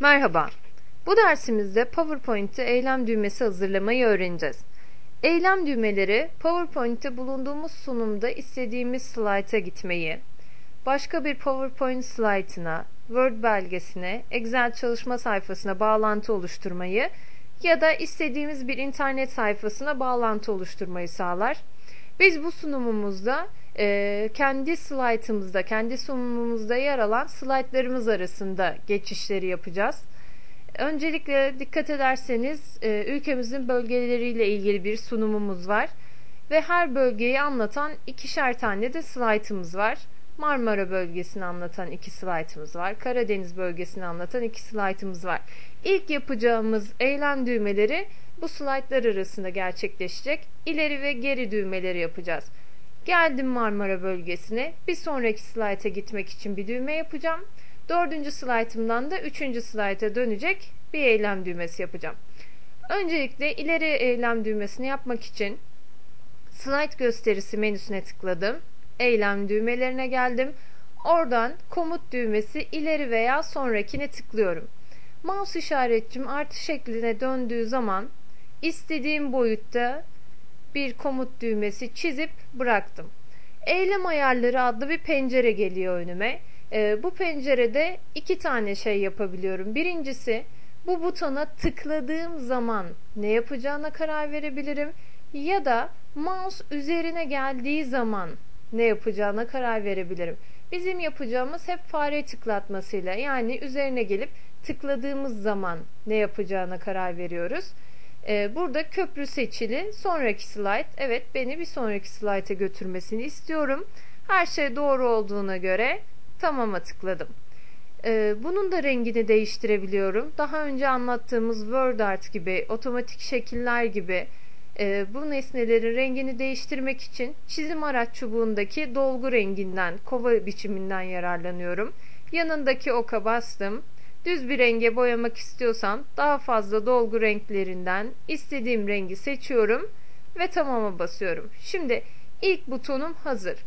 Merhaba. Bu dersimizde PowerPoint'te eylem düğmesi hazırlamayı öğreneceğiz. Eylem düğmeleri PowerPoint'te bulunduğumuz sunumda istediğimiz slayta gitmeyi, başka bir PowerPoint slaytına, Word belgesine, Excel çalışma sayfasına bağlantı oluşturmayı ya da istediğimiz bir internet sayfasına bağlantı oluşturmayı sağlar. Biz bu sunumumuzda e, kendi slaytımızda, kendi sunumumuzda yer alan slaytlarımız arasında geçişleri yapacağız. Öncelikle dikkat ederseniz e, ülkemizin bölgeleriyle ilgili bir sunumumuz var ve her bölgeyi anlatan ikişer tane de slaytımız var. Marmara bölgesini anlatan iki slaytımız var. Karadeniz bölgesini anlatan iki slaytımız var. İlk yapacağımız eylem düğmeleri bu slaytlar arasında gerçekleşecek. İleri ve geri düğmeleri yapacağız. Geldim Marmara bölgesine. Bir sonraki slayta gitmek için bir düğme yapacağım. Dördüncü slaytımdan da üçüncü slayta dönecek bir eylem düğmesi yapacağım. Öncelikle ileri eylem düğmesini yapmak için slide gösterisi menüsüne tıkladım. Eylem düğmelerine geldim. Oradan komut düğmesi ileri veya sonrakine tıklıyorum. Mouse işaretçim artı şekline döndüğü zaman istediğim boyutta bir komut düğmesi çizip bıraktım. Eylem ayarları adlı bir pencere geliyor önüme. E, bu pencerede iki tane şey yapabiliyorum. Birincisi bu butona tıkladığım zaman ne yapacağına karar verebilirim ya da mouse üzerine geldiği zaman ne yapacağına karar verebilirim. Bizim yapacağımız hep fare tıklatmasıyla yani üzerine gelip tıkladığımız zaman ne yapacağına karar veriyoruz. Ee, burada köprü seçili. Sonraki slide. Evet beni bir sonraki slide'e götürmesini istiyorum. Her şey doğru olduğuna göre tamama tıkladım. Ee, bunun da rengini değiştirebiliyorum. Daha önce anlattığımız Word Art gibi, otomatik şekiller gibi e, bu nesnelerin rengini değiştirmek için çizim araç çubuğundaki dolgu renginden, kova biçiminden yararlanıyorum. Yanındaki oka bastım. Düz bir renge boyamak istiyorsam daha fazla dolgu renklerinden istediğim rengi seçiyorum ve tamama basıyorum. Şimdi ilk butonum hazır.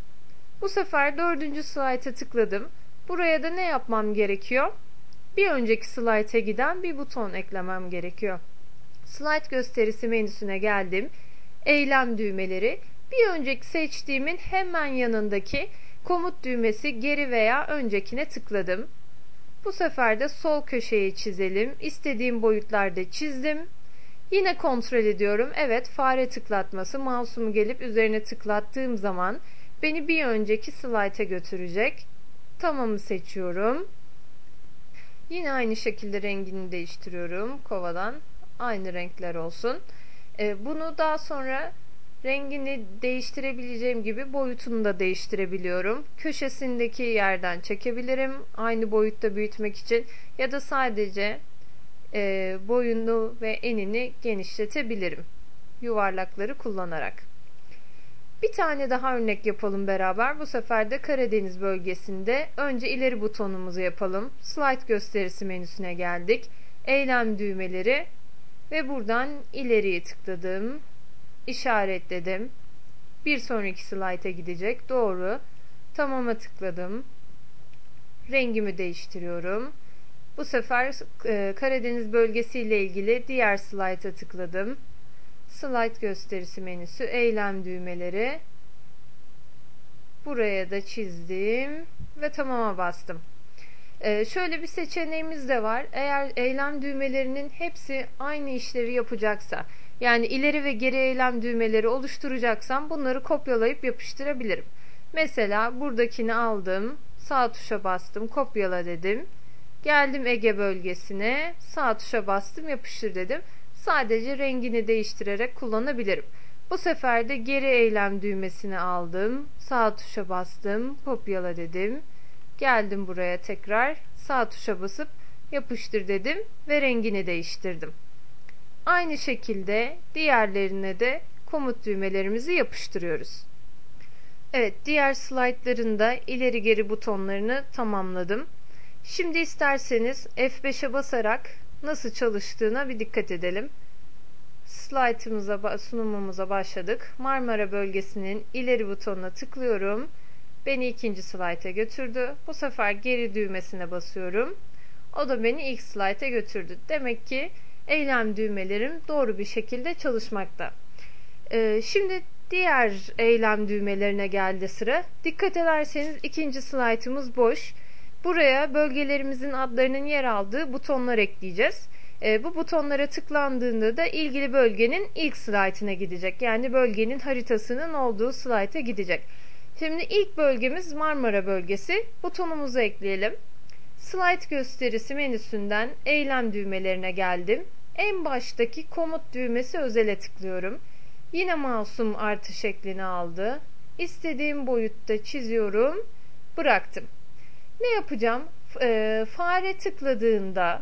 Bu sefer dördüncü slayta tıkladım. Buraya da ne yapmam gerekiyor? Bir önceki slayta giden bir buton eklemem gerekiyor. Slide gösterisi menüsüne geldim. Eylem düğmeleri. Bir önceki seçtiğimin hemen yanındaki komut düğmesi geri veya öncekine tıkladım. Bu sefer de sol köşeyi çizelim. İstediğim boyutlarda çizdim. Yine kontrol ediyorum. Evet fare tıklatması mouse'umu gelip üzerine tıklattığım zaman beni bir önceki slayta götürecek. Tamamı seçiyorum. Yine aynı şekilde rengini değiştiriyorum kovadan. Aynı renkler olsun. Ee, bunu daha sonra rengini değiştirebileceğim gibi boyutunu da değiştirebiliyorum. Köşesindeki yerden çekebilirim aynı boyutta büyütmek için ya da sadece e, boyunu ve enini genişletebilirim yuvarlakları kullanarak. Bir tane daha örnek yapalım beraber. Bu sefer de Karadeniz bölgesinde önce ileri butonumuzu yapalım. Slide gösterisi menüsüne geldik. Eylem düğmeleri ve buradan ileriye tıkladım işaretledim. Bir sonraki slayta gidecek. Doğru. Tamama tıkladım. Rengimi değiştiriyorum. Bu sefer e, Karadeniz bölgesi ile ilgili diğer slayta tıkladım. Slide gösterisi menüsü, eylem düğmeleri. Buraya da çizdim ve tamama bastım. Ee, şöyle bir seçeneğimiz de var. Eğer eylem düğmelerinin hepsi aynı işlevi yapacaksa yani ileri ve geri eylem düğmeleri oluşturacaksam bunları kopyalayıp yapıştırabilirim. Mesela buradakini aldım, sağ tuşa bastım, kopyala dedim. Geldim Ege bölgesine, sağ tuşa bastım, yapıştır dedim. Sadece rengini değiştirerek kullanabilirim. Bu sefer de geri eylem düğmesini aldım, sağ tuşa bastım, kopyala dedim. Geldim buraya tekrar, sağ tuşa basıp yapıştır dedim ve rengini değiştirdim. Aynı şekilde diğerlerine de komut düğmelerimizi yapıştırıyoruz. Evet diğer slaytlarında ileri geri butonlarını tamamladım. Şimdi isterseniz F5'e basarak nasıl çalıştığına bir dikkat edelim. Slaytımıza, sunumumuza başladık. Marmara bölgesinin ileri butonuna tıklıyorum. Beni ikinci slayta götürdü. Bu sefer geri düğmesine basıyorum. O da beni ilk slayta götürdü. Demek ki eylem düğmelerim doğru bir şekilde çalışmakta. Ee, şimdi diğer eylem düğmelerine geldi sıra. Dikkat ederseniz ikinci slaytımız boş. Buraya bölgelerimizin adlarının yer aldığı butonlar ekleyeceğiz. E, bu butonlara tıklandığında da ilgili bölgenin ilk slaytına gidecek. Yani bölgenin haritasının olduğu slayta gidecek. Şimdi ilk bölgemiz Marmara bölgesi. Butonumuzu ekleyelim. Slide gösterisi menüsünden eylem düğmelerine geldim. En baştaki komut düğmesi özele tıklıyorum. Yine mouse'um artı şeklini aldı. İstediğim boyutta çiziyorum. Bıraktım. Ne yapacağım? E, fare tıkladığında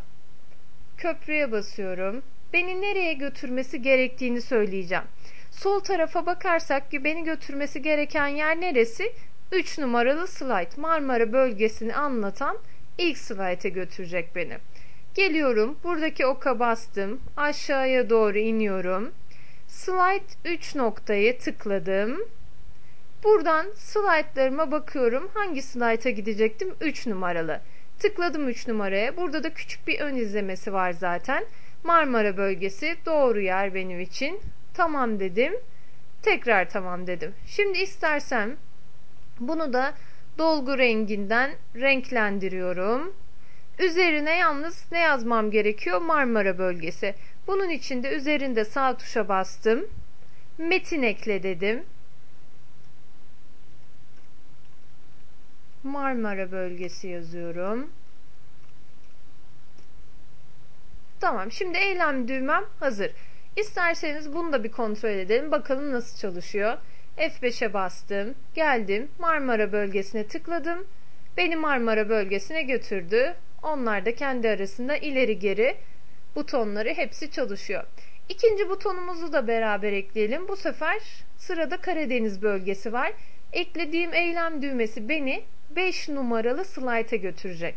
köprüye basıyorum. Beni nereye götürmesi gerektiğini söyleyeceğim. Sol tarafa bakarsak ki beni götürmesi gereken yer neresi? 3 numaralı slide Marmara bölgesini anlatan ilk slayta götürecek beni. Geliyorum. Buradaki oka bastım. Aşağıya doğru iniyorum. Slide 3 noktayı tıkladım. Buradan slaytlarıma bakıyorum. Hangi slayta gidecektim? 3 numaralı. Tıkladım 3 numaraya. Burada da küçük bir ön izlemesi var zaten. Marmara bölgesi doğru yer benim için. Tamam dedim. Tekrar tamam dedim. Şimdi istersem bunu da dolgu renginden renklendiriyorum. Üzerine yalnız ne yazmam gerekiyor? Marmara bölgesi. Bunun için de üzerinde sağ tuşa bastım. Metin ekle dedim. Marmara bölgesi yazıyorum. Tamam şimdi eylem düğmem hazır. İsterseniz bunu da bir kontrol edelim. Bakalım nasıl çalışıyor. F5'e bastım. Geldim. Marmara bölgesine tıkladım. Beni Marmara bölgesine götürdü. Onlar da kendi arasında ileri geri butonları hepsi çalışıyor. İkinci butonumuzu da beraber ekleyelim. Bu sefer sırada Karadeniz bölgesi var. Eklediğim eylem düğmesi beni 5 numaralı slayta götürecek.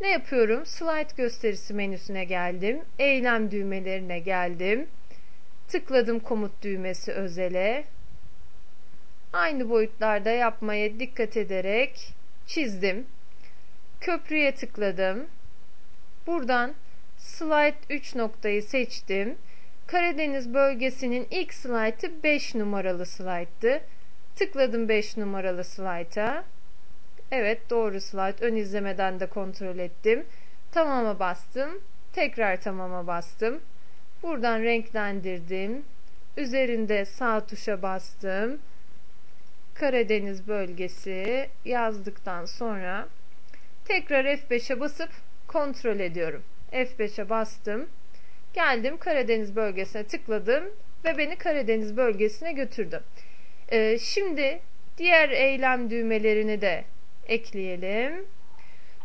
Ne yapıyorum? Slide gösterisi menüsüne geldim. Eylem düğmelerine geldim. Tıkladım komut düğmesi özele. Aynı boyutlarda yapmaya dikkat ederek çizdim. Köprüye tıkladım. Buradan slide 3 noktayı seçtim. Karadeniz bölgesinin ilk slaytı 5 numaralı slayttı. Tıkladım 5 numaralı slayta. Evet doğru slide. Ön izlemeden de kontrol ettim. Tamama bastım. Tekrar tamama bastım. Buradan renklendirdim. Üzerinde sağ tuşa bastım. Karadeniz bölgesi yazdıktan sonra tekrar F5'e basıp kontrol ediyorum. F5'e bastım. Geldim Karadeniz bölgesine tıkladım ve beni Karadeniz bölgesine götürdü. Ee, şimdi diğer eylem düğmelerini de ekleyelim.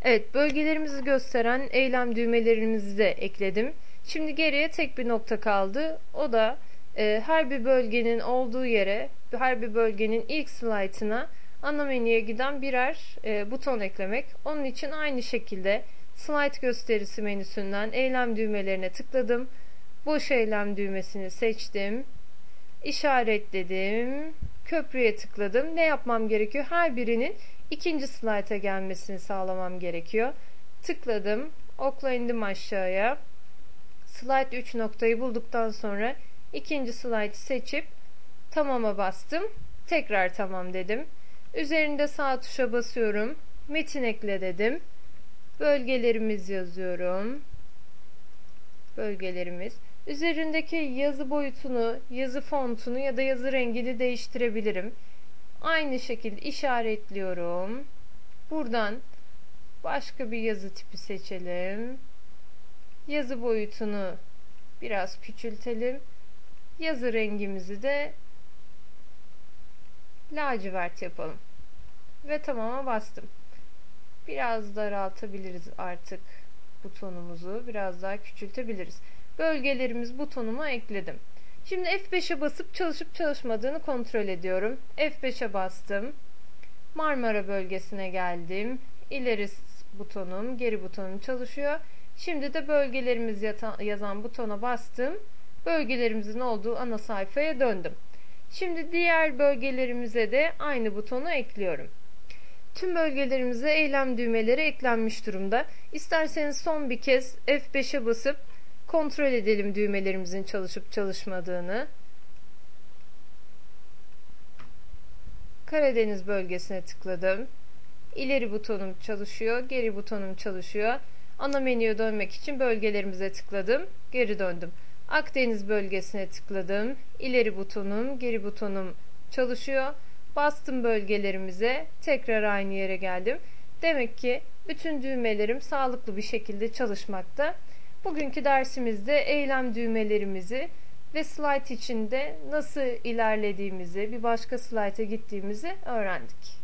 Evet bölgelerimizi gösteren eylem düğmelerimizi de ekledim. Şimdi geriye tek bir nokta kaldı. O da e, her bir bölgenin olduğu yere, her bir bölgenin ilk slaytına ana menüye giden birer e, buton eklemek. Onun için aynı şekilde slide gösterisi menüsünden eylem düğmelerine tıkladım. Boş eylem düğmesini seçtim. işaretledim. Köprüye tıkladım. Ne yapmam gerekiyor? Her birinin ikinci slayta gelmesini sağlamam gerekiyor. Tıkladım. Okla indim aşağıya. Slide 3 noktayı bulduktan sonra ikinci slide seçip tamama bastım. Tekrar tamam dedim. Üzerinde sağ tuşa basıyorum. Metin ekle dedim. Bölgelerimiz yazıyorum. Bölgelerimiz. Üzerindeki yazı boyutunu, yazı fontunu ya da yazı rengini değiştirebilirim. Aynı şekilde işaretliyorum. Buradan başka bir yazı tipi seçelim. Yazı boyutunu biraz küçültelim. Yazı rengimizi de lacivert yapalım. Ve tamama bastım. Biraz daraltabiliriz artık butonumuzu. Biraz daha küçültebiliriz. Bölgelerimiz butonumu ekledim. Şimdi F5'e basıp çalışıp çalışmadığını kontrol ediyorum. F5'e bastım. Marmara bölgesine geldim. İleri butonum, geri butonum çalışıyor. Şimdi de bölgelerimiz yazan butona bastım. Bölgelerimizin olduğu ana sayfaya döndüm. Şimdi diğer bölgelerimize de aynı butonu ekliyorum. Tüm bölgelerimize eylem düğmeleri eklenmiş durumda. İsterseniz son bir kez F5'e basıp kontrol edelim düğmelerimizin çalışıp çalışmadığını. Karadeniz bölgesine tıkladım. İleri butonum çalışıyor, geri butonum çalışıyor. Ana menüye dönmek için bölgelerimize tıkladım, geri döndüm. Akdeniz bölgesine tıkladım. İleri butonum, geri butonum çalışıyor. Bastım bölgelerimize, tekrar aynı yere geldim. Demek ki bütün düğmelerim sağlıklı bir şekilde çalışmakta. Bugünkü dersimizde eylem düğmelerimizi ve slide içinde nasıl ilerlediğimizi, bir başka slayta gittiğimizi öğrendik.